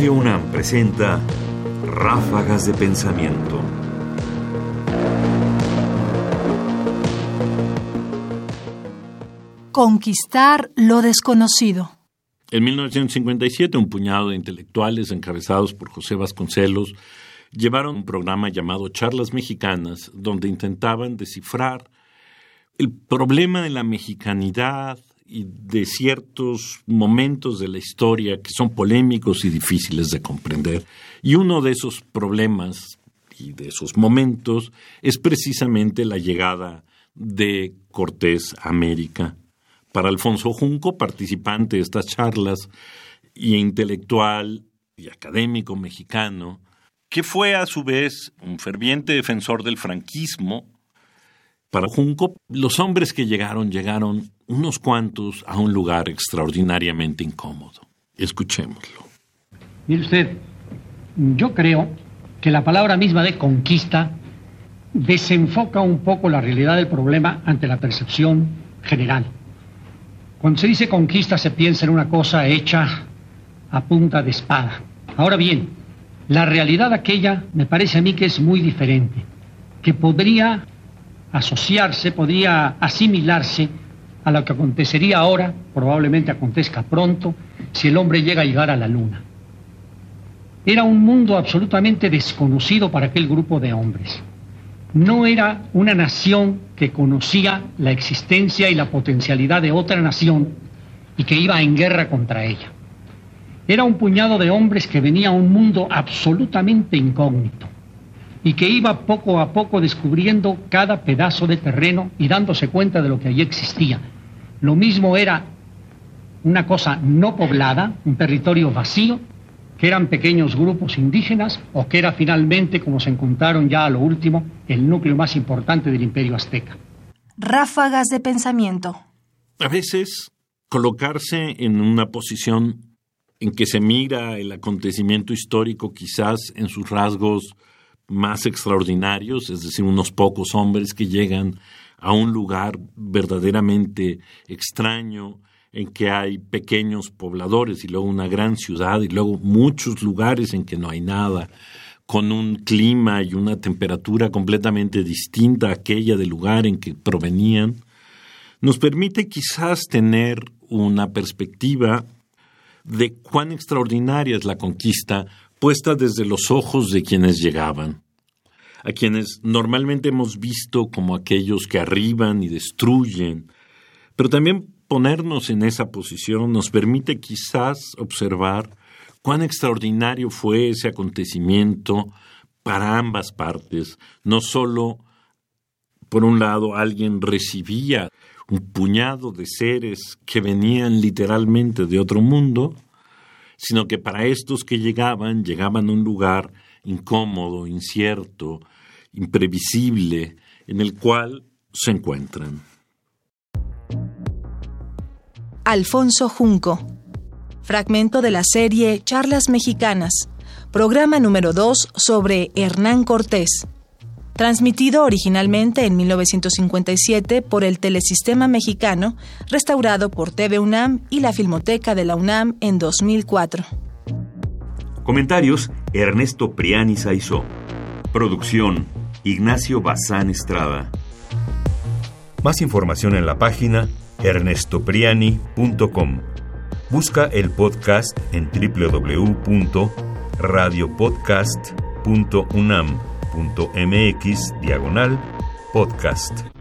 Radio UNAM presenta Ráfagas de Pensamiento. Conquistar lo desconocido. En 1957, un puñado de intelectuales encabezados por José Vasconcelos llevaron un programa llamado Charlas Mexicanas, donde intentaban descifrar el problema de la mexicanidad de ciertos momentos de la historia que son polémicos y difíciles de comprender. Y uno de esos problemas y de esos momentos es precisamente la llegada de Cortés a América para Alfonso Junco, participante de estas charlas y intelectual y académico mexicano, que fue a su vez un ferviente defensor del franquismo. Para Junco, los hombres que llegaron llegaron unos cuantos a un lugar extraordinariamente incómodo. Escuchémoslo. Mire usted, yo creo que la palabra misma de conquista desenfoca un poco la realidad del problema ante la percepción general. Cuando se dice conquista se piensa en una cosa hecha a punta de espada. Ahora bien, la realidad aquella me parece a mí que es muy diferente, que podría asociarse, podría asimilarse a lo que acontecería ahora, probablemente acontezca pronto, si el hombre llega a llegar a la luna. Era un mundo absolutamente desconocido para aquel grupo de hombres no era una nación que conocía la existencia y la potencialidad de otra nación y que iba en guerra contra ella. Era un puñado de hombres que venía a un mundo absolutamente incógnito y que iba poco a poco descubriendo cada pedazo de terreno y dándose cuenta de lo que allí existía. Lo mismo era una cosa no poblada, un territorio vacío, que eran pequeños grupos indígenas o que era finalmente, como se encontraron ya a lo último, el núcleo más importante del imperio azteca. Ráfagas de pensamiento. A veces colocarse en una posición en que se mira el acontecimiento histórico quizás en sus rasgos más extraordinarios, es decir, unos pocos hombres que llegan a un lugar verdaderamente extraño, en que hay pequeños pobladores y luego una gran ciudad y luego muchos lugares en que no hay nada, con un clima y una temperatura completamente distinta a aquella del lugar en que provenían, nos permite quizás tener una perspectiva de cuán extraordinaria es la conquista puesta desde los ojos de quienes llegaban, a quienes normalmente hemos visto como aquellos que arriban y destruyen, pero también ponernos en esa posición nos permite quizás observar cuán extraordinario fue ese acontecimiento para ambas partes. No solo, por un lado, alguien recibía un puñado de seres que venían literalmente de otro mundo, sino que para estos que llegaban, llegaban a un lugar incómodo, incierto, imprevisible, en el cual se encuentran. Alfonso Junco. Fragmento de la serie Charlas Mexicanas, programa número 2 sobre Hernán Cortés. Transmitido originalmente en 1957 por el Telesistema Mexicano, restaurado por TV UNAM y la Filmoteca de la UNAM en 2004. Comentarios: Ernesto Priani Saizó. Producción: Ignacio Bazán Estrada. Más información en la página ernestopriani.com. Busca el podcast en www.radiopodcast.unam.mx diagonal podcast.